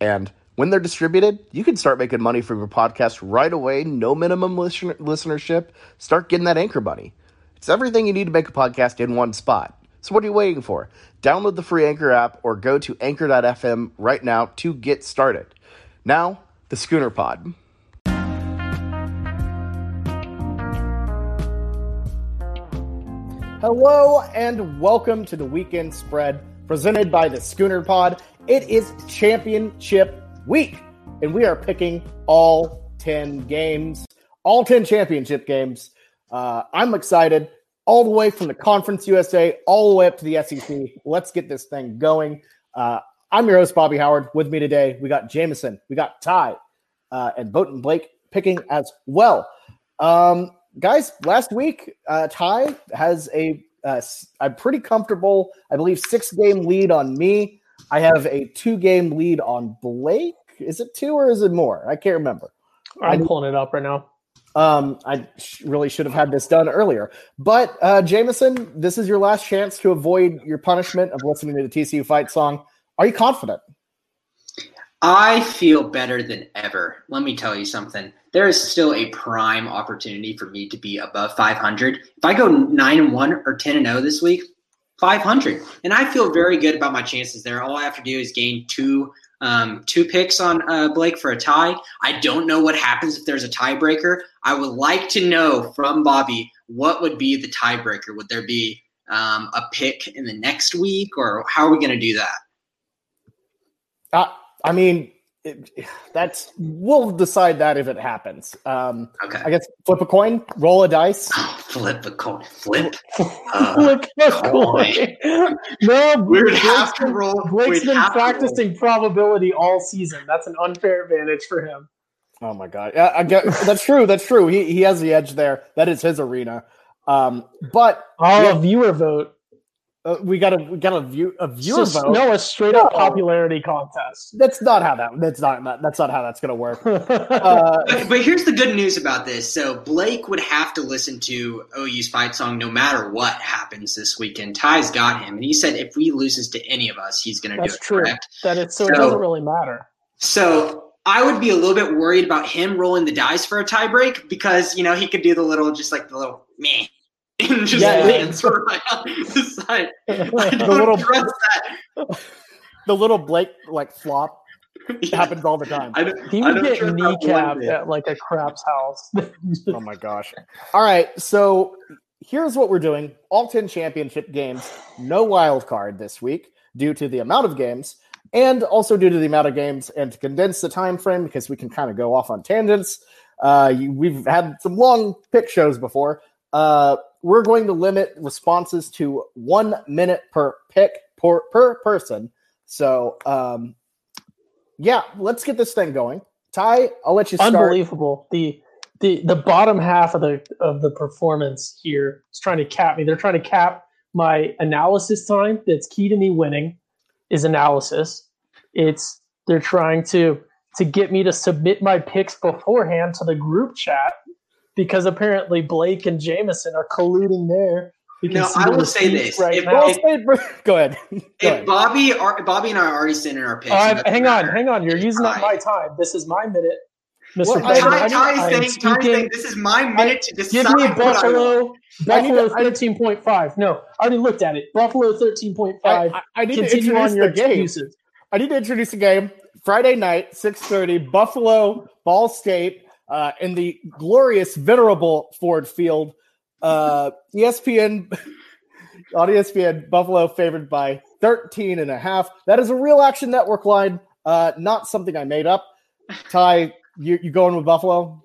And when they're distributed, you can start making money from your podcast right away, no minimum listen- listenership. Start getting that anchor money. It's everything you need to make a podcast in one spot. So what are you waiting for? Download the free Anchor app or go to anchor.fm right now to get started. Now, the Schooner Pod. Hello and welcome to the weekend spread presented by the Schooner Pod. It is championship week, and we are picking all 10 games, all 10 championship games. Uh, I'm excited all the way from the Conference USA all the way up to the SEC. Let's get this thing going. Uh, I'm your host, Bobby Howard. With me today, we got Jameson, we got Ty, uh, and Blake picking as well. Um, guys, last week, uh, Ty has a uh, a pretty comfortable, I believe, six game lead on me. I have a two game lead on Blake. Is it two or is it more? I can't remember. I'm I, pulling it up right now. Um, I sh- really should have had this done earlier. But uh, Jameson, this is your last chance to avoid your punishment of listening to the TCU fight song. Are you confident? I feel better than ever. Let me tell you something. There is still a prime opportunity for me to be above 500. If I go 9 and 1 or 10 and 0 this week, 500. And I feel very good about my chances there. All I have to do is gain two um, two picks on uh, Blake for a tie. I don't know what happens if there's a tiebreaker. I would like to know from Bobby what would be the tiebreaker. Would there be um, a pick in the next week, or how are we going to do that? Uh, I mean, it, that's we'll decide that if it happens. Um, okay. I guess flip a coin, roll a dice. Oh, flip a coin, flip, uh, flip a coin. no, we would have to roll. Blake's been practicing probability all season. That's an unfair advantage for him. Oh my god, yeah, I get that's true. That's true. He he has the edge there. That is his arena. Um, but oh, yeah. viewer vote. Uh, we got a we got a view a viewer so, vote. No, a straight up popularity contest. That's not how that. That's not that's not how that's gonna work. uh, but, but, here's the good news about this. So Blake would have to listen to OU's fight song no matter what happens this weekend. Ty's got him, and he said if he loses to any of us, he's gonna that's do it. True. Correct? That is so, so it doesn't really matter. So I would be a little bit worried about him rolling the dice for a tiebreak because you know he could do the little just like the little meh and just yeah, lands yeah. right on the side. the little that. The little Blake like flop yeah. happens all the time. he would get kneecapped at like a craps house. oh my gosh! All right, so here's what we're doing: all ten championship games, no wild card this week due to the amount of games. And also due to the amount of games, and to condense the time frame because we can kind of go off on tangents. Uh, we've had some long pick shows before. Uh, we're going to limit responses to one minute per pick per, per person. So, um, yeah, let's get this thing going. Ty, I'll let you start. Unbelievable. The the the bottom half of the of the performance here is trying to cap me. They're trying to cap my analysis time. That's key to me winning is analysis. It's they're trying to to get me to submit my picks beforehand to the group chat because apparently Blake and Jameson are colluding there. No, I will say this. Right if, now. If, go ahead. Go if ahead. Bobby, are, Bobby and I are already sending our picks. Uh, hang on, hang on. You're using up my time. This is my minute. Mr. Well, Ty, Ty, saying, Ty saying this is my minute to decide. Give me Buffalo. Buffalo thirteen point five. No, I already looked at it. Buffalo thirteen point five. I, I, need to introduce the game. Excuses. I need to introduce the game. Friday night, six thirty. Buffalo, Ball State uh, in the glorious, venerable Ford Field. Uh, ESPN on ESPN, Buffalo favored by 13 and a half. That is a real action network line, uh, not something I made up. Ty, you, you going with Buffalo?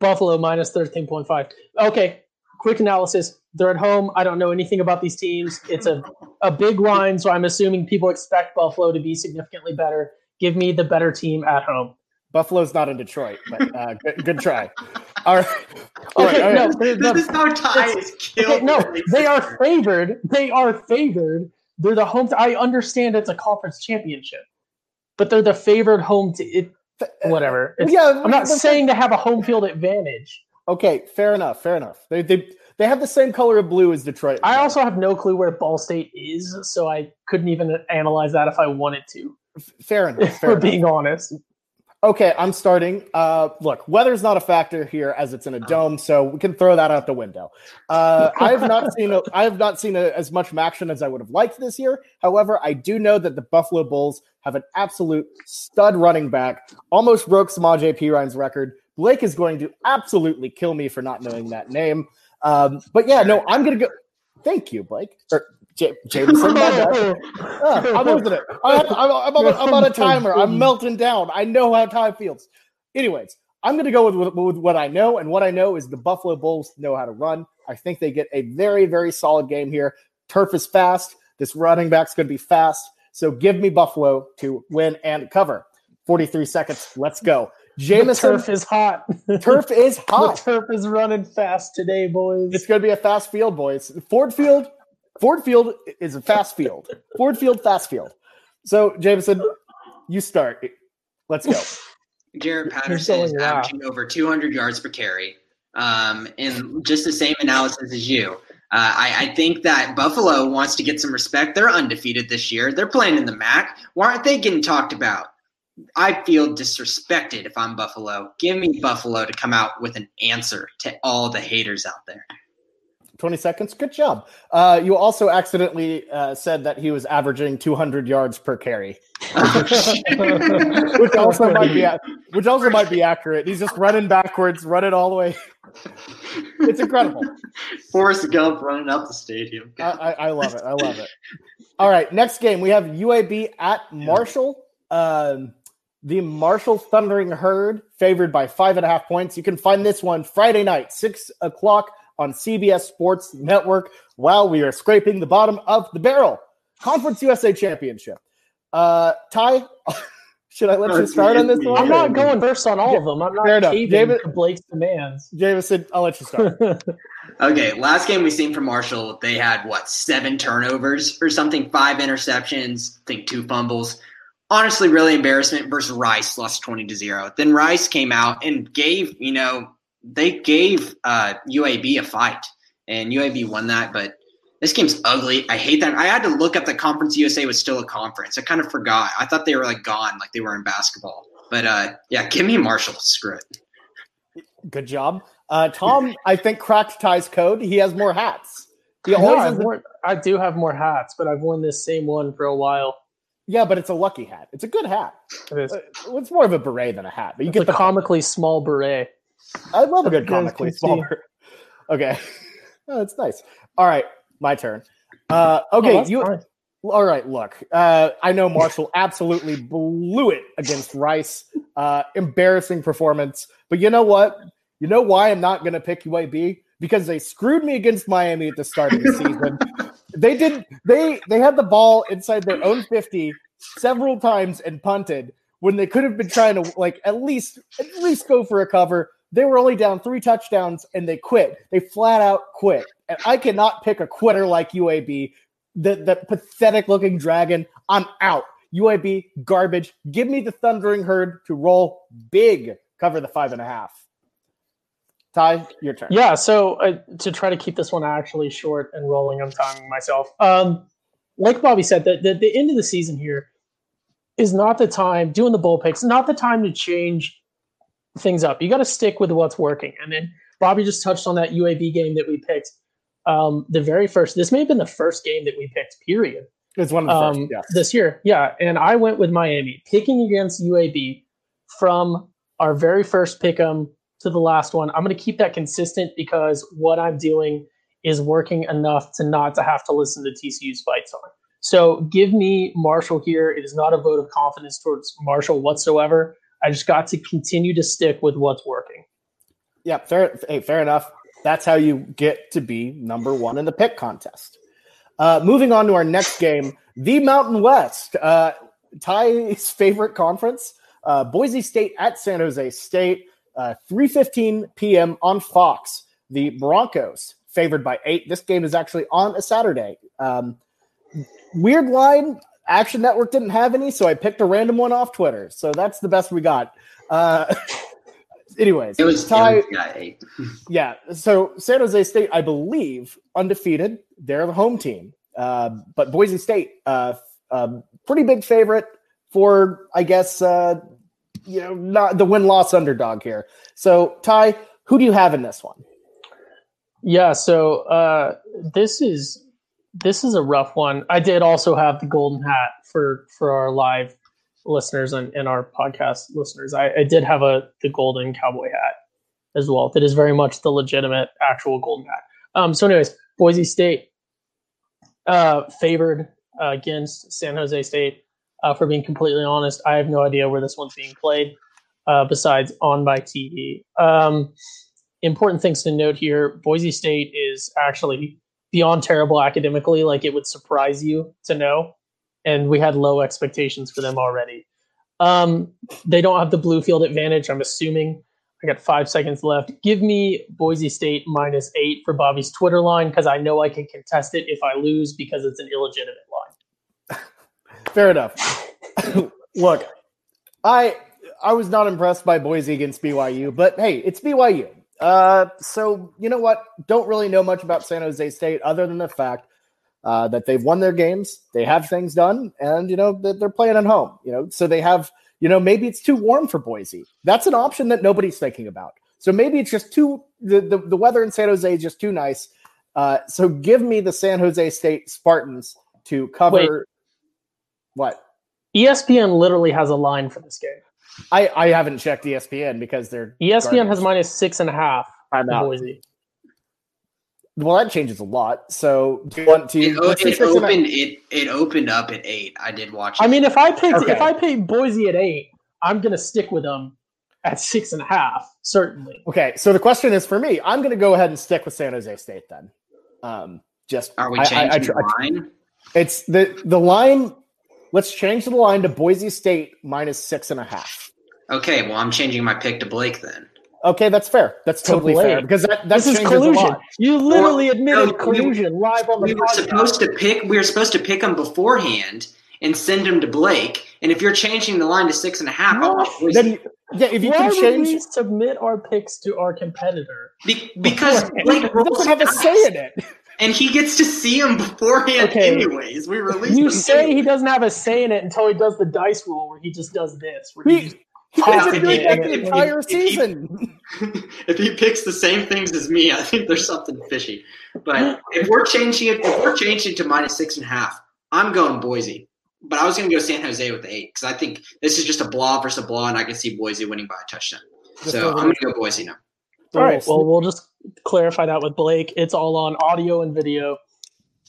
Buffalo minus 13.5. Okay, quick analysis. They're at home. I don't know anything about these teams. It's a, a big line, so I'm assuming people expect Buffalo to be significantly better. Give me the better team at home. Buffalo's not in Detroit, but uh, good, good try. All right. All right, Okay, all right. no, they're- This is how Ty is killed. okay, no, they are favored. They are favored. They're the home. I understand it's a conference championship, but they're the favored home to it. Whatever. It's- yeah, I'm not saying to have a home field advantage. Okay, fair enough. Fair enough. They they they have the same color of blue as Detroit. I also have no clue where Ball State is, so I couldn't even analyze that if I wanted to. fair enough. If Fair we're enough. being honest. Okay, I'm starting. Uh, look, weather's not a factor here as it's in a dome, so we can throw that out the window. Uh, I have not seen a, I have not seen a, as much action as I would have liked this year. However, I do know that the Buffalo Bulls have an absolute stud running back. Almost broke Samaj P. Ryan's record. Blake is going to absolutely kill me for not knowing that name. Um, but yeah, no, I'm gonna go. Thank you, Blake. Or J- Jameson. I'm losing it. I, I'm, I'm, on a- I'm on a timer. I'm melting down. I know how time feels. Anyways, I'm going to go with, with, with what I know, and what I know is the Buffalo Bulls know how to run. I think they get a very, very solid game here. Turf is fast. This running back's going to be fast. So give me Buffalo to win and cover. 43 seconds. Let's go. The Jameson, turf is hot. turf is The hot. turf is running fast today, boys. It's going to be a fast field, boys. Ford Field, Ford Field is a fast field. Ford Field, fast field. So, Jameson, you start. Let's go. Jaret You're Patterson is going averaging over 200 yards per carry. Um, and just the same analysis as you. Uh, I, I think that Buffalo wants to get some respect. They're undefeated this year. They're playing in the MAC. Why aren't they getting talked about? I feel disrespected if I'm Buffalo. Give me Buffalo to come out with an answer to all the haters out there. 20 seconds. Good job. Uh, you also accidentally uh, said that he was averaging 200 yards per carry, which also might be which also might be accurate. He's just running backwards, running all the way. It's incredible. Forrest Gump running up the stadium. I, I, I love it. I love it. All right, next game we have UAB at Marshall. Um, the Marshall Thundering Herd favored by five and a half points. You can find this one Friday night, six o'clock on CBS Sports Network. While we are scraping the bottom of the barrel, Conference USA Championship. Uh, Ty, should I let you start on this one? I'm not going first on all of them. I'm not Fair enough. caving David- to Blake's demands. Jameson, I'll let you start. Okay, last game we seen from Marshall, they had what seven turnovers or something, five interceptions, I think two fumbles. Honestly, really embarrassment versus Rice, lost twenty to zero. Then Rice came out and gave, you know, they gave uh, UAB a fight, and UAB won that. But this game's ugly. I hate that. I had to look up the Conference USA was still a conference. I kind of forgot. I thought they were like gone, like they were in basketball. But uh, yeah, give me Marshall. Screw it. Good job. Uh, Tom, I think cracked Ty's code. He has more hats. He No, always I've has the- worn, I do have more hats, but I've worn this same one for a while. yeah, but it's a lucky hat. It's a good hat. It is. Uh, It's more of a beret than a hat, but you It's get a the comically small beret. I love a good comically can see. small. beret. Okay, oh, that's nice. All right, my turn. Uh, okay, Oh, you. fine. All right, look. Uh, I know Marshall absolutely blew it against Rice. Uh, embarrassing performance. But you know what? You know why I'm not going to pick UAB? Because they screwed me against Miami at the start of the season. they did. They they had the ball inside their own 50 several times and punted when they could have been trying to like at least at least go for a cover. They were only down three touchdowns and they quit. They flat out quit. And I cannot pick a quitter like UAB the the pathetic looking dragon. I'm out. UAB garbage. Give me the thundering herd to roll big. Cover the five and a half. Ty, your turn. Yeah, so uh, to try to keep this one actually short and rolling, I'm timing myself. Um, like Bobby said, the, the, the end of the season here is not the time, doing the bull picks, not the time to change things up. You got to stick with what's working. And then Bobby just touched on that UAB game that we picked. Um, the very first, this may have been the first game that we picked, period It's one of the um, first. Yeah. this year. Yeah, and I went with Miami, picking against UAB from our very first pick 'em to the last one. I'm going to keep that consistent because what I'm doing is working enough to not to have to listen to TCU's fight song. So give me Marshall here. It is not a vote of confidence towards Marshall whatsoever. I just got to continue to stick with what's working. Yeah, fair. Hey, fair enough. That's how you get to be number one in the pick contest. Uh, moving on to our next game, the Mountain West. Uh, Ty's favorite conference, uh, Boise State at San Jose State, uh, 3.15 p.m. on Fox. The Broncos favored by eight. This game is actually on a Saturday. Um, weird line. Action Network didn't have any, so I picked a random one off Twitter. So that's the best we got. Uh, anyways, It was, Ty. it was yeah. Yeah. So San Jose State, I believe, undefeated. They're the home team. Uh, but Boise State, uh, um, pretty big favorite for, I guess, uh, you know, not the win loss underdog here. So, Ty, who do you have in this one? Yeah, so uh, this is this is a rough one. I did also have the golden hat for for our live listeners and, and our podcast listeners. I, I did have a the golden cowboy hat as well. That is very much the legitimate actual golden hat. Um, so, anyways, Boise State uh, favored uh, against San Jose State. Uh, for being completely honest, I have no idea where this one's being played. Uh, besides on my TV. Um, important things to note here Boise State is actually beyond terrible academically. Like it would surprise you to know. And we had low expectations for them already. Um, they don't have the blue field advantage, I'm assuming. I got five seconds left. Give me Boise State minus eight for Bobby's Twitter line because I know I can contest it if I lose because it's an illegitimate line. Fair enough. Look, I I was not impressed by Boise against BYU, but hey, it's BYU. Uh, so you know what? Don't really know much about San Jose State other than the fact uh, that they've won their games, they have things done, and you know that they're playing at home. You know, so they have. You know, maybe it's too warm for Boise. That's an option that nobody's thinking about. So maybe it's just too the the, the weather in San Jose is just too nice. Uh, so give me the San Jose State Spartans to cover. Wait. What? ESPN literally has a line for this game. I, I haven't checked ESPN because they're ESPN garbage. has minus six and a half I'm out. Boise. Well, that changes a lot. So do you want to? It, o- it six and a- opened it it opened up at eight. I did watch. It. I mean, if I picked Okay. if I picked Boise at eight, I'm gonna stick with them at six and a half, certainly. Okay, so the question is for me. I'm going to go ahead and stick with San Jose State then. Um, just are we I- I- changing I the tr- line? It's the the line. Let's change the line to Boise State minus six and a half. Okay, well, I'm changing my pick to Blake then. Okay, that's fair. That's To totally fair Blake. because that that This is collusion. You literally Well, admitted no, we- collusion live on the We were supposed to pick. We were supposed to pick them beforehand and send them to Blake. And if you're changing the line to six and a half, No. want Boise. Then yeah, if you Why can would change, we submit our picks to our competitor? Be- because he Blake doesn't have a say in it. and he gets to see them beforehand. Okay. Anyways, we release. You them say he doesn't have a say in it until he does the dice roll where he just does this. Where he, He, he Yeah, doesn't if do he- that if- the if- entire if he- if he picks the same things as me, I think there's something fishy. But if we're changing it, if we're changing to minus six and a half, I'm going Boise. But I was going to go San Jose with the eight because I think this is just a blah versus a blah, and I can see Boise winning by a touchdown. Just So a I'm going to go Boise now. all right, well, we'll just clarify that with Blake. It's all on audio and video.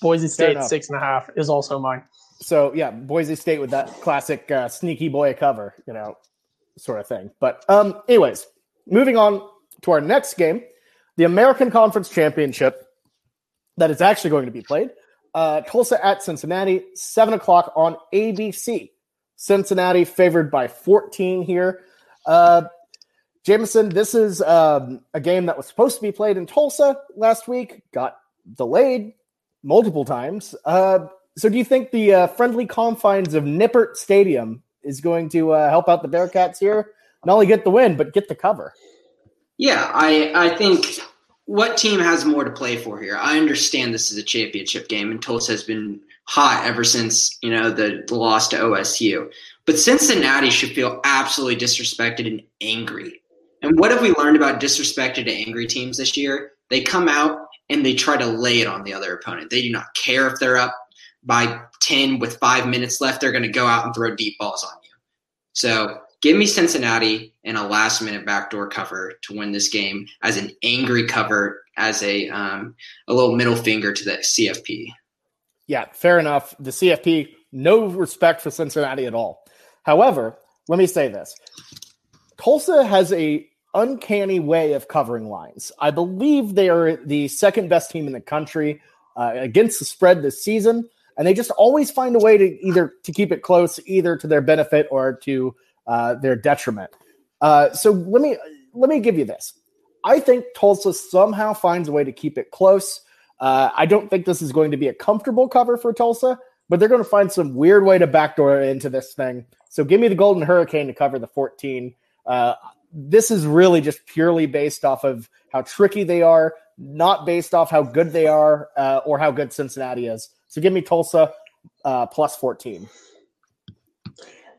Boise State six and a half is also mine. So yeah, Boise State with that classic uh, sneaky boy cover, you know, sort of thing. But um, anyways, moving on to our next game, the American Conference Championship, that is actually going to be played. Uh, Tulsa at Cincinnati, seven o'clock on ABC. Cincinnati favored by 14 here. Uh, Jameson, this is um, a game that was supposed to be played in Tulsa last week, got delayed multiple times. Uh, so, do you think the uh, friendly confines of Nippert Stadium is going to uh, help out the Bearcats here? Not only get the win, but get the cover. Yeah, I I think what team has more to play for here? I understand this is a championship game, and Tulsa has been hot ever since you know the, the loss to OSU. But Cincinnati should feel absolutely disrespected and angry. And what have we learned about disrespected and angry teams this year? They come out and they try to lay it on the other opponent. They do not care if they're up by 10 with five minutes left. They're going to go out and throw deep balls on you. So give me Cincinnati and a last minute backdoor cover to win this game as an angry cover, as a um, a little middle finger to the CFP. Yeah, fair enough. The CFP, no respect for Cincinnati at all. However, let me say this Tulsa has a uncanny way of covering lines. I believe they are the second best team in the country uh, against the spread this season. And they just always find a way to either to keep it close, either to their benefit or to uh, their detriment. Uh, so let me let me give you this. I think Tulsa somehow finds a way to keep it close. Uh, I don't think this is going to be a comfortable cover for Tulsa, but they're going to find some weird way to backdoor into this thing. So give me the Golden Hurricane to cover the 14. Uh, this is really just purely based off of how tricky they are, not based off how good they are uh, or how good Cincinnati is. So give me Tulsa uh, plus 14.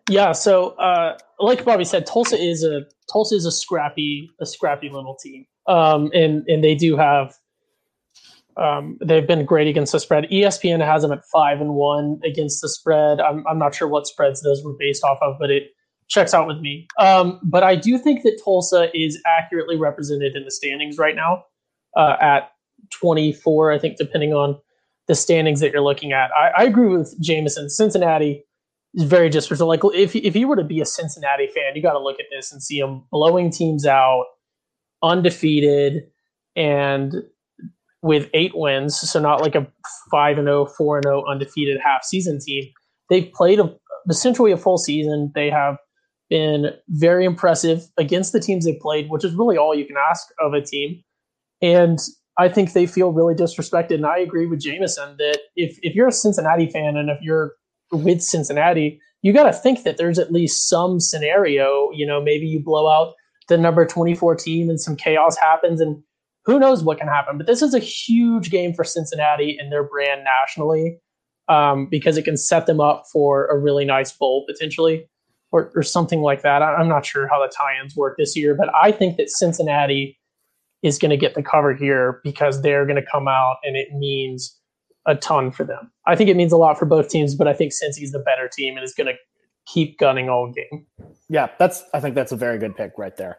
Yeah, so uh, like Bobby said, Tulsa is a Tulsa is a scrappy a scrappy little team, um, and and they do have um, they've been great against the spread. ESPN has them at five and one against the spread. I'm I'm not sure what spreads those were based off of, but it checks out with me. Um, but I do think that Tulsa is accurately represented in the standings right now uh, at 24, I think, depending on the standings that you're looking at. I, I agree with Jameson. Cincinnati is very disrespectful. Like if if you were to be a Cincinnati fan, you got to look at this and see them blowing teams out, undefeated, and with eight wins. So not like a five and 0, 4 and 0 undefeated half season team. They've played a, essentially a full season. They have been very impressive against the teams they played, which is really all you can ask of a team. And I think they feel really disrespected. And I agree with Jameson that if, if you're a Cincinnati fan and if you're with Cincinnati, you got to think that there's at least some scenario. You know, maybe you blow out the number 24 team and some chaos happens, and who knows what can happen. But this is a huge game for Cincinnati and their brand nationally um, because it can set them up for a really nice bowl potentially or, or something like that. I'm not sure how the tie ins work this year, but I think that Cincinnati is going to get the cover here because they're going to come out and it means a ton for them. I think it means a lot for both teams, but I think Cincy's the better team and is going to keep gunning all game. Yeah, that's. I think that's a very good pick right there.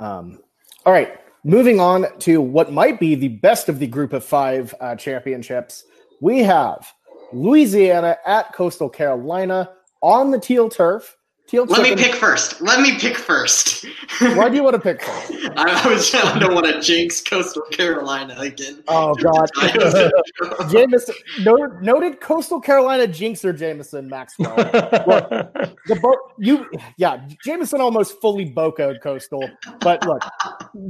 Um, all right, moving on to what might be the best of the group of five uh, championships. We have Louisiana at Coastal Carolina on the teal turf. Teal Let me pick first. Let me pick first. Why do you want to pick first? I, I was I don't want to jinx Coastal Carolina again. Oh God, Jameson noted, noted Coastal Carolina jinxer Jameson Maxwell. look, the bo- you yeah, Jameson almost fully bocoed Coastal, but look,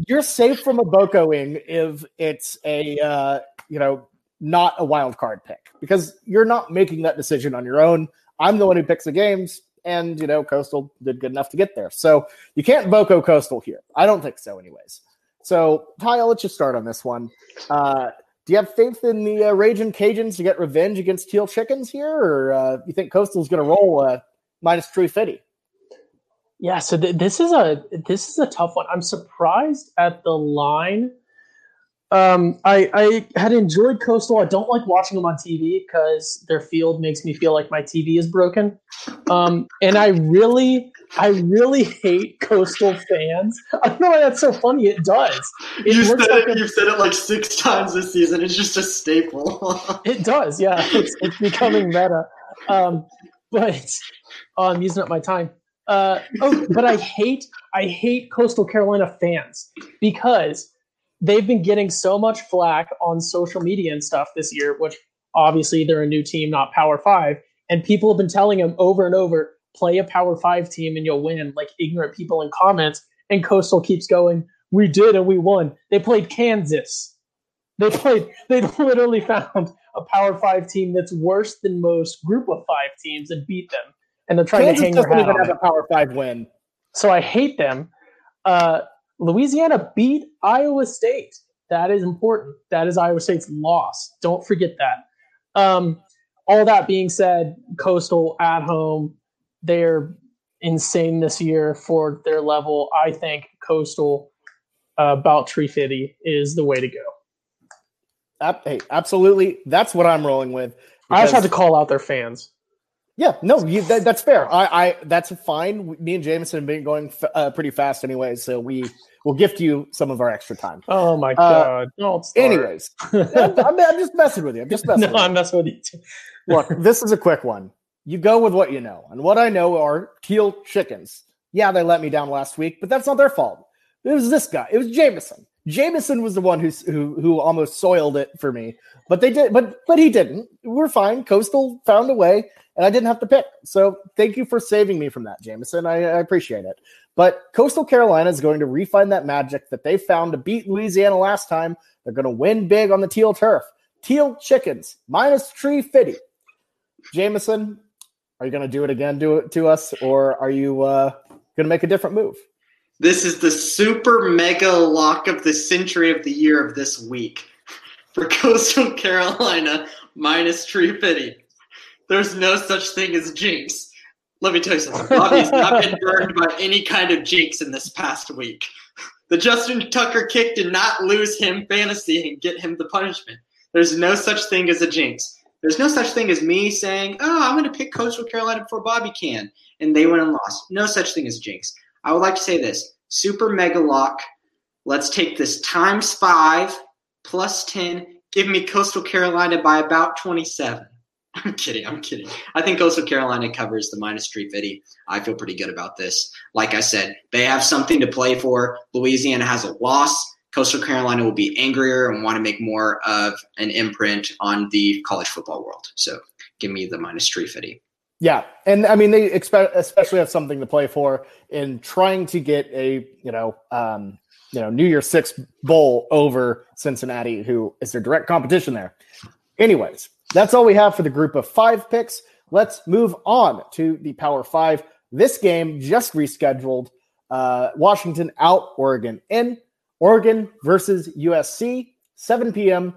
you're safe from a bocoing if it's a uh, you know not a wild card pick because you're not making that decision on your own. I'm the one who picks the games and you know coastal did good enough to get there. So you can't boco coastal here. I don't think so anyways. So ty i'll let you start on this one. Uh, do you have faith in the uh, raging cajuns to get revenge against teal chickens here? Or uh, you think coastal's going to roll uh, minus 350 yeah so th- this is a this is a tough one. I'm surprised at the line um, I, I had enjoyed Coastal. I don't like watching them on TV because their field makes me feel like my TV is broken. Um, and I really, I really hate Coastal fans. I don't know why that's so funny. It does. It you said like it, a, you've said it like six times this season. It's just a staple. it does. Yeah, it's, it's becoming meta. Um, but oh, I'm using up my time. Uh, oh, but I hate, I hate Coastal Carolina fans because they've been getting so much flack on social media and stuff this year, which obviously they're a new team, not Power Five. And people have been telling them over and over, play a Power Five team and you'll win, like ignorant people in comments. And Coastal keeps going, we did and we won. They played Kansas. They played, they literally found a Power Five team that's worse than most group of five teams and beat them. And they're trying Kansas to hang their hat even have a Power Five win. So I hate them. Uh, Louisiana beat Iowa State. That is important. That is Iowa State's loss. Don't forget that. Um, all that being said, Coastal at home, they're insane this year for their level. I think Coastal uh, about 350 is the way to go. Hey, absolutely. That's what I'm rolling with. I just have to call out their fans. Yeah, no, you, that, that's fair. I, I, that's fine. Me and Jameson have been going f- uh, pretty fast anyway, so we will gift you some of our extra time. Oh my uh, god! anyways, I'm, I'm, just messing with you. I'm just messing. no, I'm messing with you. Look, this is a quick one. You go with what you know, and what I know are teal chickens. Yeah, they let me down last week, but that's not their fault. It was this guy. It was Jameson. Jameson was the one who who who almost soiled it for me, but they did, but but he didn't. We're fine. Coastal found a way, and I didn't have to pick. So thank you for saving me from that, Jameson. I, I appreciate it. But Coastal Carolina is going to refine that magic that they found to beat Louisiana last time. They're going to win big on the teal turf. Teal chickens minus tree fitty. Jameson, are you going to do it again? Do it to us, or are you uh, going to make a different move? This is the super mega lock of the century of the year of this week for Coastal Carolina minus Tree Fitty. There's no such thing as jinx. Let me tell you something. Bobby's not been burned by any kind of jinx in this past week. The Justin Tucker kick did not lose him fantasy and get him the punishment. There's no such thing as a jinx. There's no such thing as me saying, "Oh, I'm going to pick Coastal Carolina before Bobby can," and they went and lost. No such thing as jinx. I would like to say this super mega lock. Let's take this times five plus 10. Give me Coastal Carolina by about 27. I'm kidding. I'm kidding. I think Coastal Carolina covers the minus 350. I feel pretty good about this. Like I said, they have something to play for. Louisiana has a loss. Coastal Carolina will be angrier and want to make more of an imprint on the college football world. So give me the minus 350. Yeah, and I mean they especially have something to play for in trying to get a you know um, you know New Year's Six bowl over Cincinnati, who is their direct competition there. Anyways, that's all we have for the group of five picks. Let's move on to the Power Five. This game just rescheduled. Uh, Washington out, Oregon in. Oregon versus USC, 7 p.m.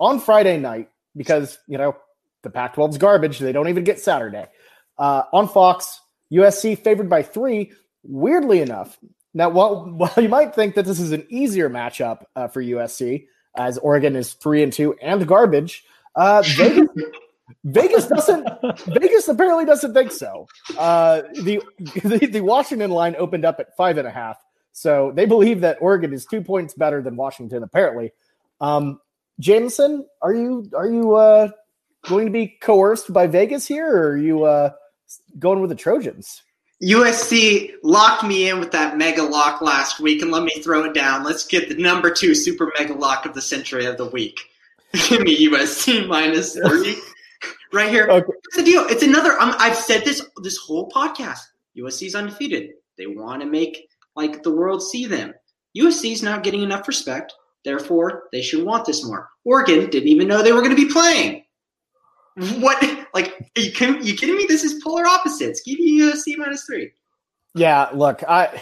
on Friday night because you know the Pac-12's garbage. They don't even get Saturday uh, on Fox. USC favored by three. Weirdly enough, now while, while you might think that this is an easier matchup uh, for USC, as Oregon is three and two and garbage, uh, Vegas, Vegas doesn't. Vegas apparently doesn't think so. Uh, the, the the Washington line opened up at five and a half, so they believe that Oregon is two points better than Washington. Apparently, um, Jameson, are you are you uh, going to be coerced by Vegas here, or are you uh, going with the Trojans? USC locked me in with that mega lock last week, and let me throw it down. Let's get the number two super mega lock of the century of the week. Give me USC minus three right here. Okay. Here's the deal. It's another. i have said this this whole podcast. USC's undefeated. They want to make like the world see them. USC's not getting enough respect. Therefore, they should want this more. Oregon didn't even know they were going to be playing. What? Like, are you, kidding, you kidding me? This is polar opposites. Give me USC minus three. Yeah, look, I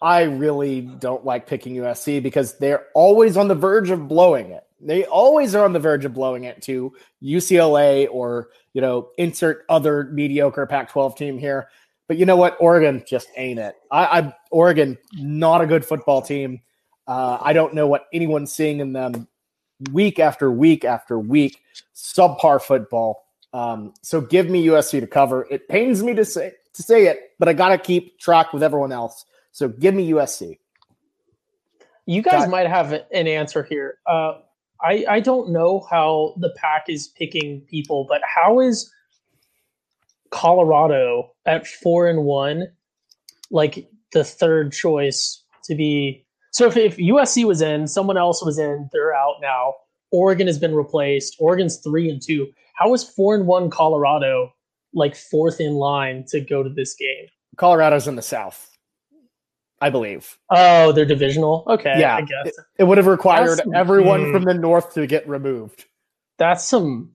I really don't like picking USC because they're always on the verge of blowing it. They always are on the verge of blowing it to UCLA or you know insert other mediocre Pac-12 team here. But you know what? Oregon just ain't it. I, I Oregon not a good football team. Uh, I don't know what anyone's seeing in them week after week after week. Subpar football. Um, so give me USC to cover. It pains me to say to say it, but I got to keep track with everyone else. So give me USC. You guys got- might have an answer here. Uh, I I don't know how the pack is picking people, but how is Colorado at four and one like the third choice to be? So if, if USC was in, someone else was in, they're out now. Oregon has been replaced. Oregon's three and two. How is four and one Colorado like fourth in line to go to this game? Colorado's in the South, I believe. Oh, they're divisional. Okay, yeah. I guess it, it would have required That's- everyone hmm. from the North to get removed. that's some.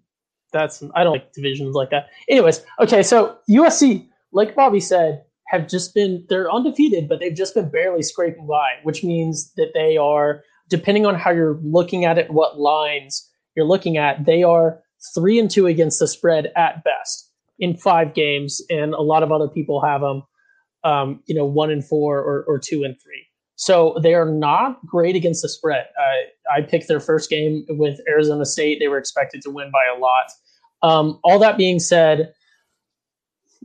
That's some, I don't like divisions like that. Anyways, okay, so USC, like Bobby said, have just been they're undefeated, but they've just been barely scraping by, which means that they are depending on how you're looking at it, what lines you're looking at, they are three and two against the spread at best in five games, and a lot of other people have them, um, you know, one and four or, or two and three. So they are not great against the spread. Uh, I picked their first game with Arizona State. They were expected to win by a lot. Um, all that being said,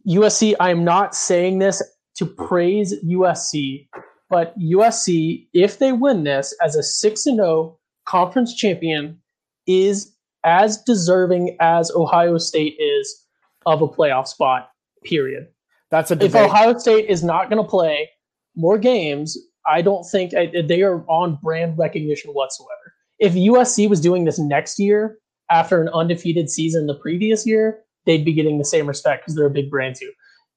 USC, I'm not saying this to praise USC, but USC, if they win this as a 6 0 conference champion, is as deserving as Ohio State is of a playoff spot, period. That's a If. Ohio State is not going to play more games, I don't think I, they are on brand recognition whatsoever. If USC was doing this next year after an undefeated season the previous year, they'd be getting the same respect because they're a big brand too.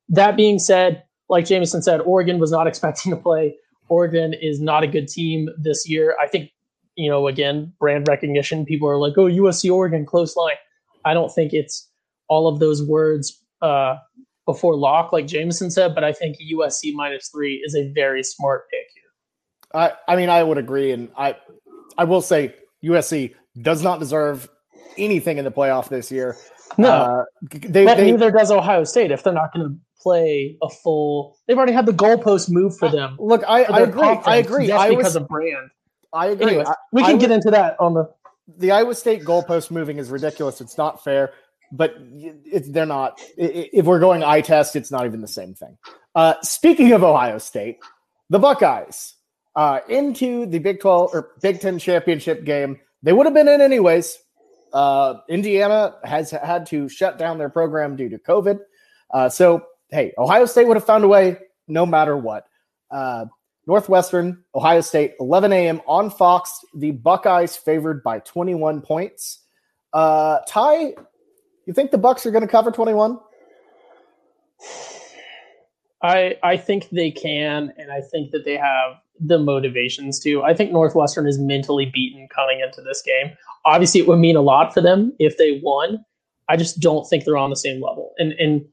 That being said, like Jameson said, Oregon was not expecting to play. Oregon is not a good team this year. I think, you know, again, brand recognition. People are like, "Oh, USC, Oregon, close line." I don't think it's all of those words uh, before lock, like Jameson said, but I think USC minus three is a very smart pick here. I, I mean, I would agree, and I, I will say USC does not deserve anything in the playoff this year. No, uh, they, but they, neither does Ohio State if they're not going to play a full. They've already had the goalpost move for them. look. I, I agree. I agree. Just I because was, of brand. I agree. Anyways, I- we can would- get into that on the. the Iowa State goalpost moving is ridiculous. It's not fair, but they're not. If we're going eye test, it's not even the same thing. Uh, speaking of Ohio State, the Buckeyes uh, into the Big Twelve or Big Ten championship game. They would have been in anyways. Uh, Indiana has had to shut down their program due to COVID. Uh, so hey, Ohio State would have found a way no matter what. Uh, Northwestern, Ohio State, 11 a.m. on Fox. The Buckeyes favored by 21 points. Uh, Ty, you think the Bucks are going to cover 21? I I think they can, and I think that they have the motivations to. I think Northwestern is mentally beaten coming into this game. Obviously, it would mean a lot for them if they won. I just don't think they're on the same level, and and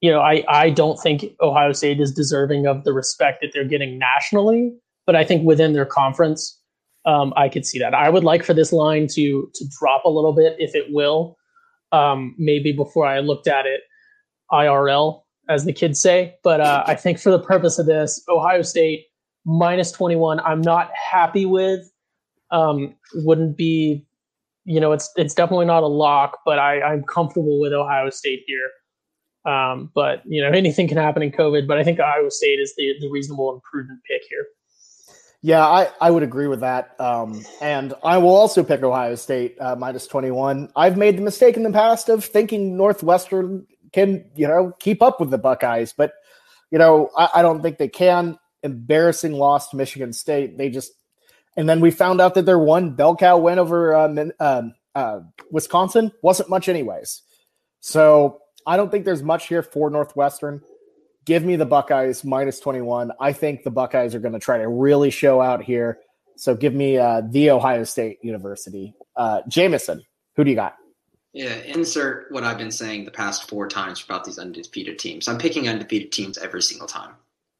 you know, I I don't think Ohio State is deserving of the respect that they're getting nationally. But I think within their conference, um, I could see that. I would like for this line to to drop a little bit, if it will. Um, maybe before I looked at it IRL, as the kids say. But uh, I think for the purpose of this, Ohio State minus 21, I'm not happy with. Um, wouldn't be, you know, it's it's definitely not a lock, but I, I'm comfortable with Ohio State here. Um, but you know, anything can happen in COVID. But I think Iowa State is the, the reasonable and prudent pick here. Yeah, I, I would agree with that. Um, and I will also pick Ohio State uh, minus 21. I've made the mistake in the past of thinking Northwestern can, you know, keep up with the Buckeyes, but, you know, I, I don't think they can. Embarrassing loss to Michigan State. They just, and then we found out that their one bell cow win over uh, um, uh, Wisconsin wasn't much, anyways. So I don't think there's much here for Northwestern give me the Buckeyes minus 21. I think the Buckeyes are going to try to really show out here. So give me uh, the Ohio State University. Uh, Jameson, who do you got? Yeah, insert what I've been saying the past four times about these undefeated teams. I'm picking undefeated teams every single time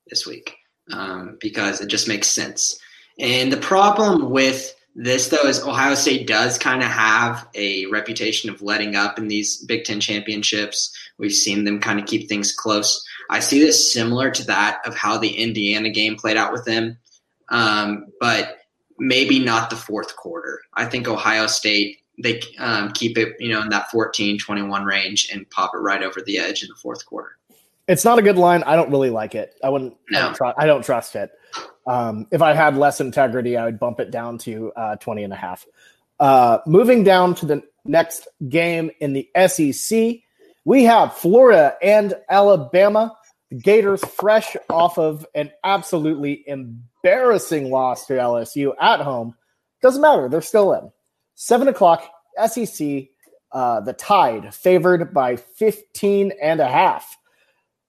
this week um, because it just makes sense. And the problem with this, though, is Ohio State does kind of have a reputation of letting up in these Big Ten championships. We've seen them kind of keep things close. I see this similar to that of how the Indiana game played out with them, um, but maybe not the fourth quarter. I think Ohio State they um, keep it you know in that 14-21 range and pop it right over the edge in the fourth quarter. It's not a good line. I don't really like it. I wouldn't. I, don't tru- I don't trust it. Um, if I had less integrity, I would bump it down to uh, 20 and a half. Uh, moving down to the next game in the SEC, we have Florida and Alabama. The Gators fresh off of an absolutely embarrassing loss to LSU at home. Doesn't matter. They're still in. Seven o'clock, SEC, uh, the Tide favored by 15 and a half.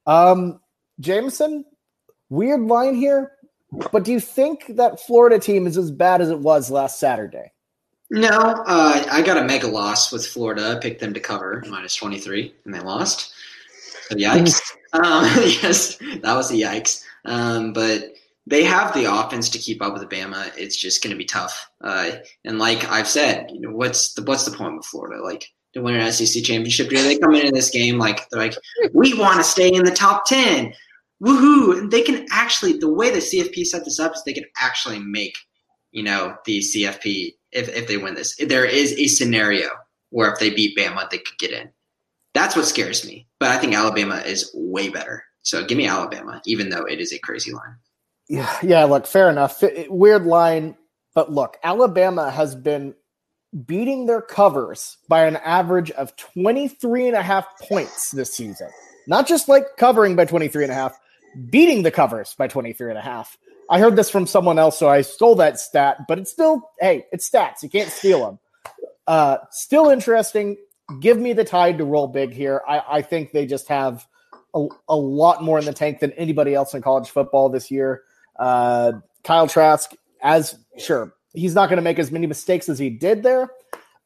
Um, Jameson, weird line here, but do you think that Florida team is as bad as it was last Saturday? No, uh, I got a mega loss with Florida. I picked them to cover minus 23, and they lost. So yikes. um, yes, that was a yikes. Um, but they have the offense to keep up with Bama. It's just going to be tough. Uh, and like I've said, you know, what's the what's the point with Florida? Like to win an SEC championship, do they come into this game like they're like, we want to stay in the top ten, woohoo! And they can actually the way the CFP set this up is they can actually make you know the CFP if if they win this. There is a scenario where if they beat Bama, they could get in. That's what scares me. But I think Alabama is way better. So give me Alabama, even though it is a crazy line. Yeah, yeah. Look, fair enough. Weird line, but look, Alabama has been beating their covers by an average of 23 and a half points this season. Not just like covering by 23 and a half, beating the covers by 23 and a half. I heard this from someone else, so I stole that stat, but it's still, hey, it's stats. You can't steal them. Uh, still interesting. Give me the tide to roll big here. I, I think they just have a, a, lot more in the tank than anybody else in college football this year. Uh, Kyle Trask, as sure, he's not going to make as many mistakes as he did there,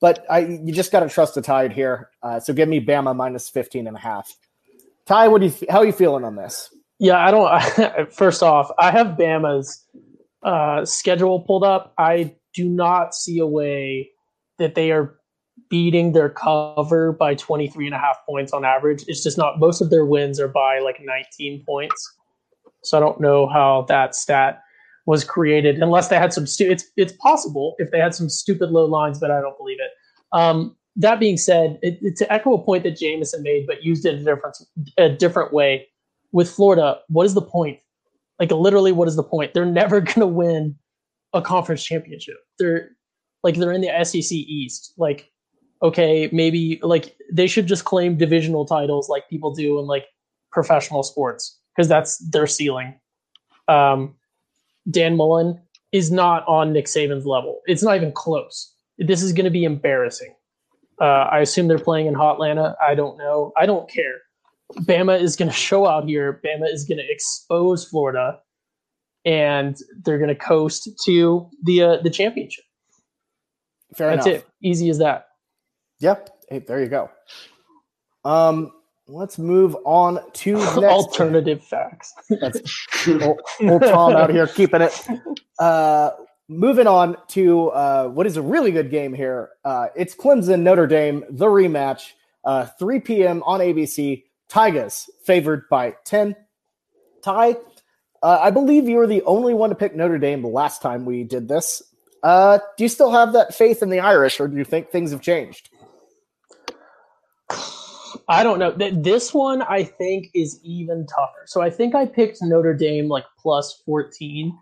but I, you just got to trust the tide here. Uh, so give me Bama minus 15 and a half. Ty, what do you, how are you feeling on this? Yeah, I don't. I, first off, I have Bama's uh, schedule pulled up. I do not see a way that they are beating their cover by 23 and a half points on average. It's just not, most of their wins are by like 19 points. So I don't know how that stat was created unless they had some, stu- it's, it's possible if they had some stupid low lines, but I don't believe it. Um, that being said, it, it, to echo a point that Jamison made, but used it a different, a different way with Florida, what is the point? Like literally, what is the point? They're never going to win a conference championship. They're like they're in the SEC East. Like, okay, maybe like they should just claim divisional titles like people do in like professional sports because that's their ceiling. Um, Dan Mullen is not on Nick Saban's level. It's not even close. This is going to be embarrassing. Uh, I assume they're playing in Hotlanta. I don't know. I don't care. Bama is going to show out here. Bama is going to expose Florida, and they're going to coast to the uh, the championship. Fair That's enough. it. Easy as that. Yep. Hey, there you go. Um, let's move on to next. alternative facts. That's old, old Tom out here keeping it. Uh, moving on to uh, what is a really good game here. Uh, it's Clemson Notre Dame, the rematch, uh, 3 p.m. on ABC. Tigers favored by 10. Ty, uh, I believe you were the only one to pick Notre Dame the last time we did this. Uh, do you still have that faith in the Irish, or do you think things have changed? I don't know. This one I think is even tougher. So I think I picked Notre Dame like plus 14.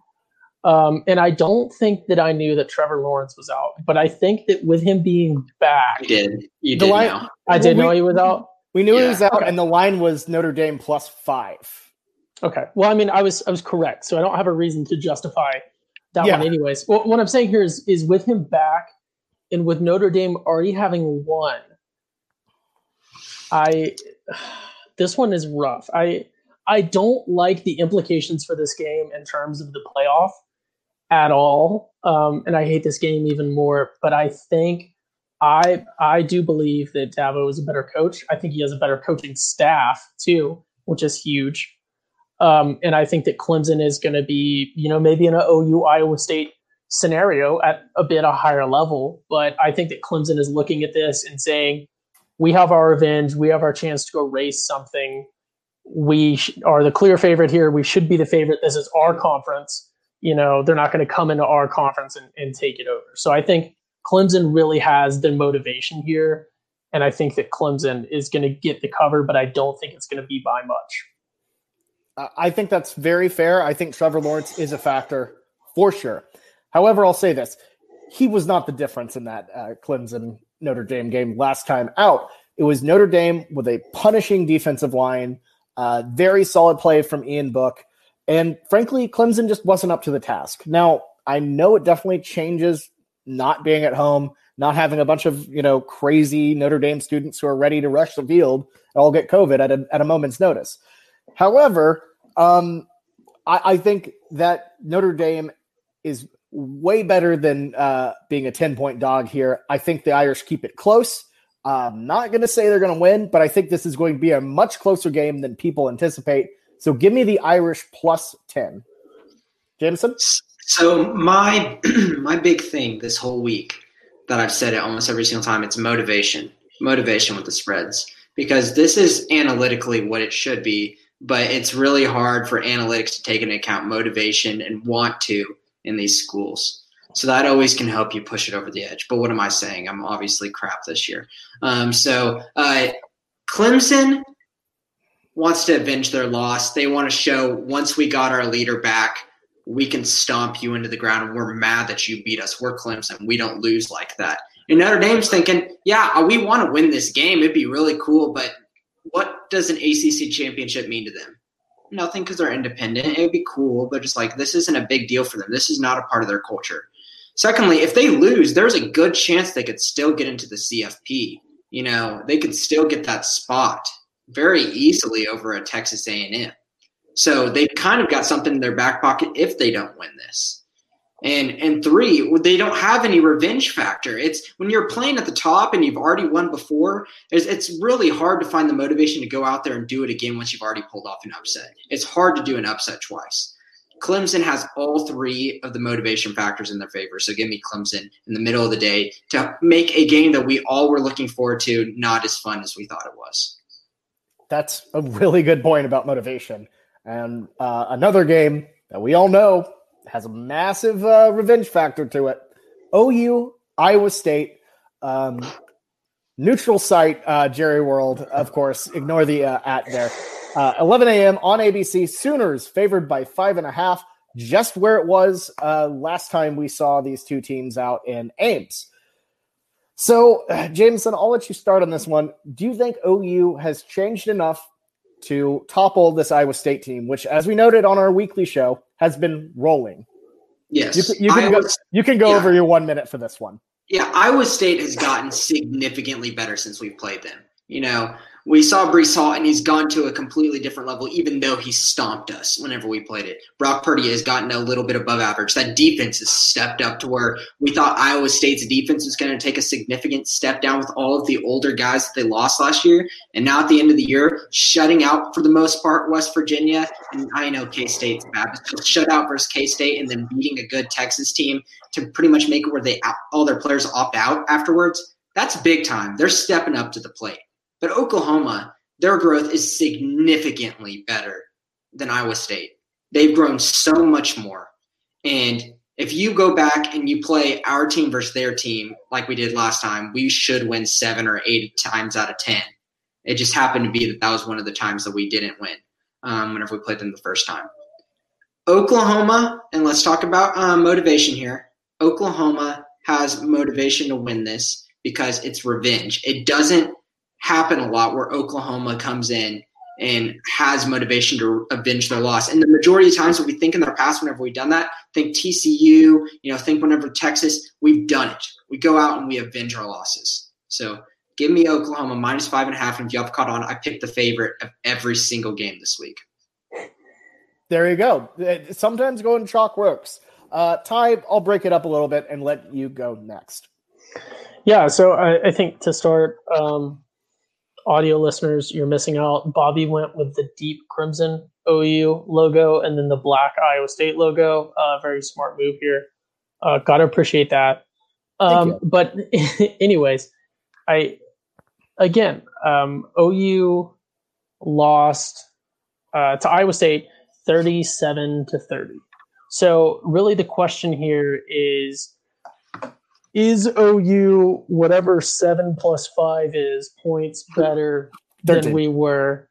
Um, and I don't think that I knew that Trevor Lawrence was out, but I think that with him being back, You did. You The did line- know. I did Well, know we- he was out. We knew Yeah. he was out, Okay. and the line was Notre Dame plus five. Okay. Well, I mean, I was I was correct, so I don't have a reason to justify that Yeah. one, anyways. Well, what I'm saying here is is with him back, and with Notre Dame already having won, I this one is rough. I I don't like the implications for this game in terms of the playoff at all, um, and I hate this game even more. But I think I I do believe that Dabo is a better coach. I think he has a better coaching staff too, which is huge. Um, and I think that Clemson is going to be, you know, maybe in an OU Iowa State scenario at a bit a higher level. But I think that Clemson is looking at this and saying, we have our revenge. We have our chance to go race something. We sh- are the clear favorite here. We should be the favorite. This is our conference. You know, they're not going to come into our conference and, and take it over. So I think Clemson really has the motivation here. And I think that Clemson is going to get the cover, but I don't think it's going to be by much. I think that's very fair. I think Trevor Lawrence is a factor for sure. However, I'll say this: he was not the difference in that uh, Clemson Notre Dame game last time out. It was Notre Dame with a punishing defensive line, uh, very solid play from Ian Book, and frankly, Clemson just wasn't up to the task. Now, I know it definitely changes not being at home, not having a bunch of you know crazy Notre Dame students who are ready to rush the field and all get COVID at a, at a moment's notice. However, um, I, I think that Notre Dame is way better than uh, being a 10 point dog here. I think the Irish keep it close. I'm not going to say they're going to win, but I think this is going to be a much closer game than people anticipate. So give me the Irish plus 10. Jamison? So my my big thing this whole week that I've said it almost every single time it's motivation. Motivation with the spreads. Because this is analytically what it should be, but it's really hard for analytics to take into account motivation and want to in these schools. So that always can help you push it over the edge. But what am I saying? I'm obviously crap this year. Um, so uh, Clemson wants to avenge their loss. They want to show once we got our leader back, we can stomp you into the ground and we're mad that you beat us. We're Clemson. We don't lose like that. And Notre Dame's thinking, yeah, uh, we want to win this game. It'd be really cool, but what does an ACC championship mean to them? nothing because they're independent. It would be cool, but just like this isn't a big deal for them. This is not a part of their culture. Secondly, if they lose, there's a good chance they could still get into the CFP. You know, they could still get that spot very easily over a Texas A&M. So they've kind of got something in their back pocket if they don't win this. And and three, they don't have any revenge factor. It's when you're playing at the top and you've already won before. It's, it's really hard to find the motivation to go out there and do it again once you've already pulled off an upset. It's hard to do an upset twice. Clemson has all three of the motivation factors in their favor. So give me Clemson in the middle of the day to make a game that we all were looking forward to not as fun as we thought it was. That's a really good point about motivation. And uh, another game that we all know has a massive uh, revenge factor to it. OU, Iowa State, um, neutral site, uh, Jerry World, of course. Ignore the uh, at there. Uh, 11 a.m. on ABC. Sooners favored by five and a half, just where it was uh, last time we saw these two teams out in Ames. So, Jamison, I'll let you start on this one. Do you think OU has changed enough to topple this Iowa State team, which, as we noted on our weekly show, has been rolling. Yes, you, you can Iowa, go. You can go yeah. over your one minute for this one. Yeah, Iowa State has gotten significantly better since we've played them. You know, we saw Breece Hall, and he's gone to a completely different level, even though he stomped us whenever we played it. Brock Purdy has gotten a little bit above average. That defense has stepped up to where we thought Iowa State's defense was going to take a significant step down with all of the older guys that they lost last year. And now at the end of the year, shutting out for the most part West Virginia. And I know K State's bad, but shut out versus K State and then beating a good Texas team to pretty much make it where they all their players opt out afterwards. That's big time. They're stepping up to the plate. But Oklahoma, their growth is significantly better than Iowa State. They've grown so much more. And if you go back and you play our team versus their team like we did last time, we should win seven or eight times out of 10. It just happened to be that that was one of the times that we didn't win um, whenever we played them the first time. Oklahoma, and let's talk about um, motivation here. Oklahoma has motivation to win this because it's revenge. It doesn't happen a lot where Oklahoma comes in and has motivation to avenge their loss. And the majority of times, when we think in the past, whenever we've done that, think TCU, you know, think whenever Texas, we've done it. We go out and we avenge our losses. So give me Oklahoma minus five and a half. And if you have caught on, I picked the favorite of every single game this week. There you go. Sometimes going chalk works. Uh, Ty, I'll break it up a little bit and let you go next. Yeah, so I, I think to start, um, audio listeners, you're missing out. Bobby went with the deep crimson OU logo and then the black Iowa State logo. Uh, very smart move here. Uh, gotta appreciate that. Um, but anyways, I again um, OU lost uh, to Iowa State 37 to 30. So really, the question here is is OU whatever seven plus five is points better 13. than we were?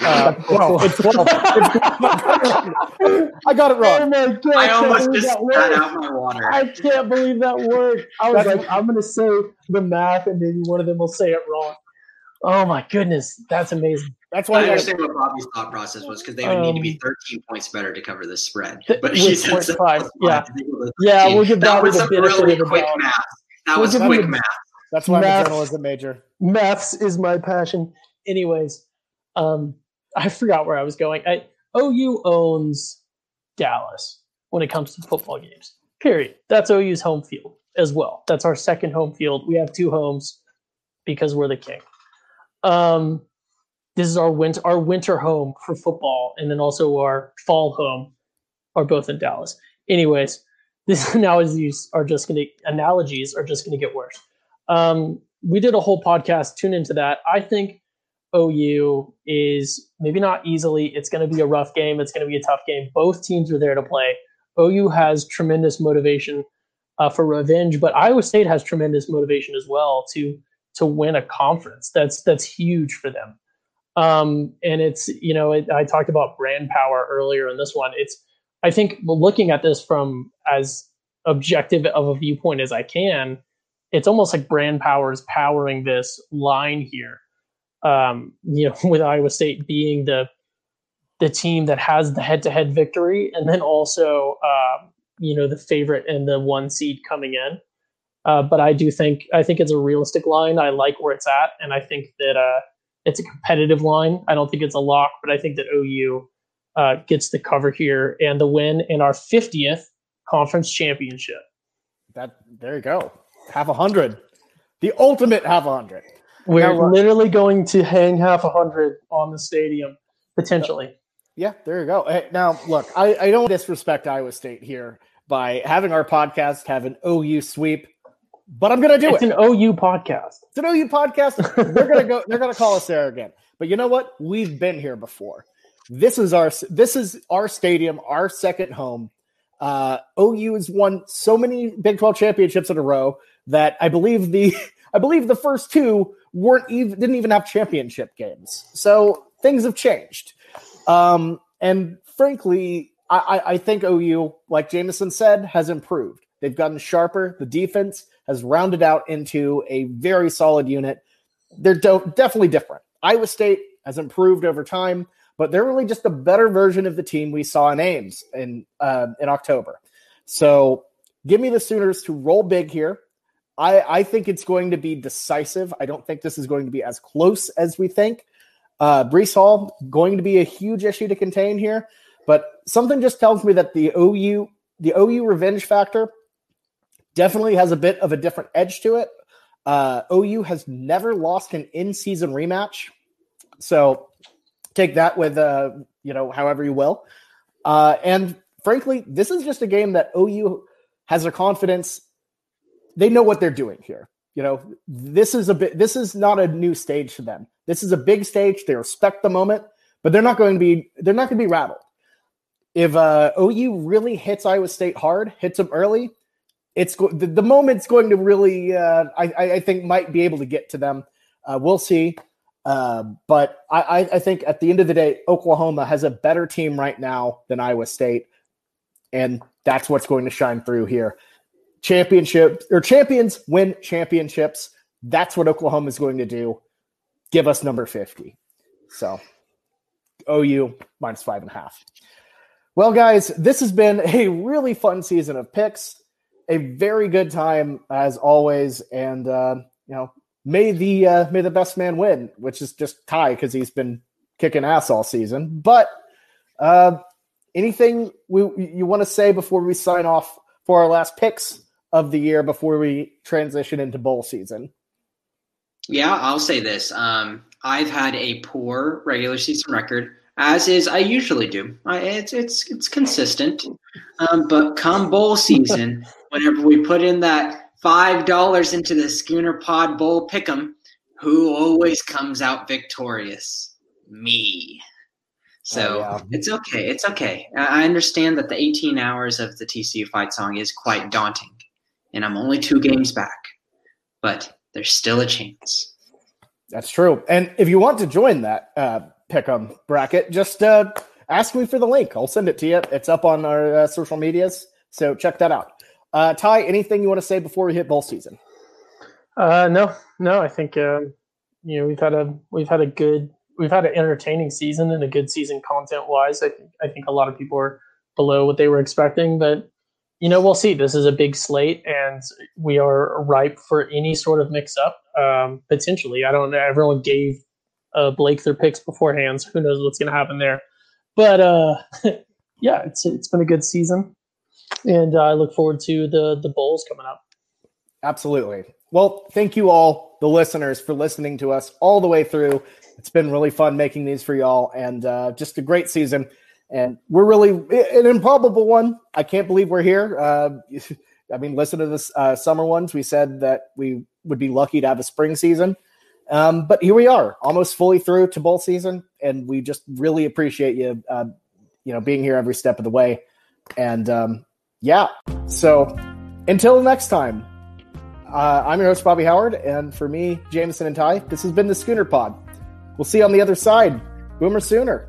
Uh, well, it's 12. I got it wrong. Oh my God, I almost just spat out my water. I can't believe that worked. I was like, I'm going to say the math, and maybe one of them will say it wrong. Oh my goodness, that's amazing. That's why I understand what Bobby's thought process was because they would um, need to be um, 13 points better to cover the spread. But he said five. Yeah, yeah, we'll give that was a really quick math. That we'll was quick math. That's why math, I'm a journalism major. Maths is my passion. Anyways, um, I forgot where I was going. I, OU owns Dallas when it comes to football games. Period. That's OU's home field as well. That's our second home field. We have two homes because we're the king. Um, this is our winter our winter home for football, and then also our fall home are both in Dallas. Anyways, these analogies are just going to analogies are just going to get worse. Um, we did a whole podcast. Tune into that. I think OU is maybe not easily. It's going to be a rough game. It's going to be a tough game. Both teams are there to play. OU has tremendous motivation uh, for revenge, but Iowa State has tremendous motivation as well to to win a conference. That's that's huge for them. Um, and it's you know it, I talked about brand power earlier in this one. It's I think looking at this from as objective of a viewpoint as I can, it's almost like brand power is powering this line here. Um, you know, with Iowa State being the the team that has the head-to-head victory, and then also um, you know the favorite and the one seed coming in. Uh, but I do think I think it's a realistic line. I like where it's at, and I think that uh, it's a competitive line. I don't think it's a lock, but I think that OU uh, gets the cover here and the win in our 50th conference championship. That there you go, half a hundred, the ultimate half a hundred. We're now, literally going to hang half a hundred on the stadium potentially. Yeah, there you go. Hey, now, look, I, I don't disrespect Iowa State here by having our podcast have an OU sweep, but I'm going to do it's it. It's an OU podcast. It's an OU podcast. they're going to go. They're to call us there again. But you know what? We've been here before. This is our this is our stadium, our second home. Uh, OU has won so many Big 12 championships in a row that I believe the I believe the first two weren't even didn't even have championship games. So things have changed. Um, and frankly, I, I think OU, like Jamison said, has improved. They've gotten sharper. The defense has rounded out into a very solid unit. They're do- definitely different. Iowa State has improved over time, but they're really just a better version of the team we saw in Ames in uh, in October. So give me the Sooners to roll big here. I, I think it's going to be decisive. I don't think this is going to be as close as we think. Uh, Breece Hall going to be a huge issue to contain here, but something just tells me that the OU the OU revenge factor definitely has a bit of a different edge to it. Uh, OU has never lost an in season rematch, so take that with uh, you know however you will. Uh, and frankly, this is just a game that OU has a confidence. They know what they're doing here. You know, this is a bit. This is not a new stage to them. This is a big stage. They respect the moment, but they're not going to be they're not going to be rattled. If uh, OU really hits Iowa State hard, hits them early, it's go- the, the moment's going to really uh, I, I think might be able to get to them. Uh, we'll see. Uh, but I, I think at the end of the day, Oklahoma has a better team right now than Iowa State, and that's what's going to shine through here. Championship or champions win championships. That's what Oklahoma is going to do give us number 50. So OU minus five and a half. Well, guys, this has been a really fun season of picks. A very good time as always, and uh, you know, may the uh, may the best man win, which is just Ty because he's been kicking ass all season. But uh, anything we you want to say before we sign off for our last picks of the year before we transition into bowl season? Yeah, I'll say this. Um, I've had a poor regular season record, as is I usually do. I, it's it's it's consistent. Um, but come bowl season, whenever we put in that five dollars into the Schooner Pod Bowl pick'em, who always comes out victorious? Me. So oh, yeah. it's okay. It's okay. I understand that the 18 hours of the TCU fight song is quite daunting, and I'm only two games back. But there's still a chance. That's true. And if you want to join that uh, pick'em bracket, just uh, ask me for the link. I'll send it to you. It's up on our uh, social medias, so check that out. Uh, Ty, anything you want to say before we hit bowl season? Uh, no, no. I think um, you know we've had a we've had a good we've had an entertaining season and a good season content wise. I think I think a lot of people are below what they were expecting, but you know, we'll see. This is a big slate, and we are ripe for any sort of mix-up. Um, potentially, I don't know. Everyone gave uh, Blake their picks beforehand. So who knows what's going to happen there? But uh, yeah, it's it's been a good season, and uh, I look forward to the the bowls coming up. Absolutely. Well, thank you all, the listeners, for listening to us all the way through. It's been really fun making these for y'all, and uh, just a great season and we're really an improbable one. I can't believe we're here. Uh, I mean, listen to this uh, summer ones. We said that we would be lucky to have a spring season, um, but here we are, almost fully through to bowl season, and we just really appreciate you, uh, you know, being here every step of the way. And um, yeah, so until next time, uh, I'm your host Bobby Howard, and for me, Jamison and Ty, this has been the Schooner Pod. We'll see you on the other side. Boomer Sooner.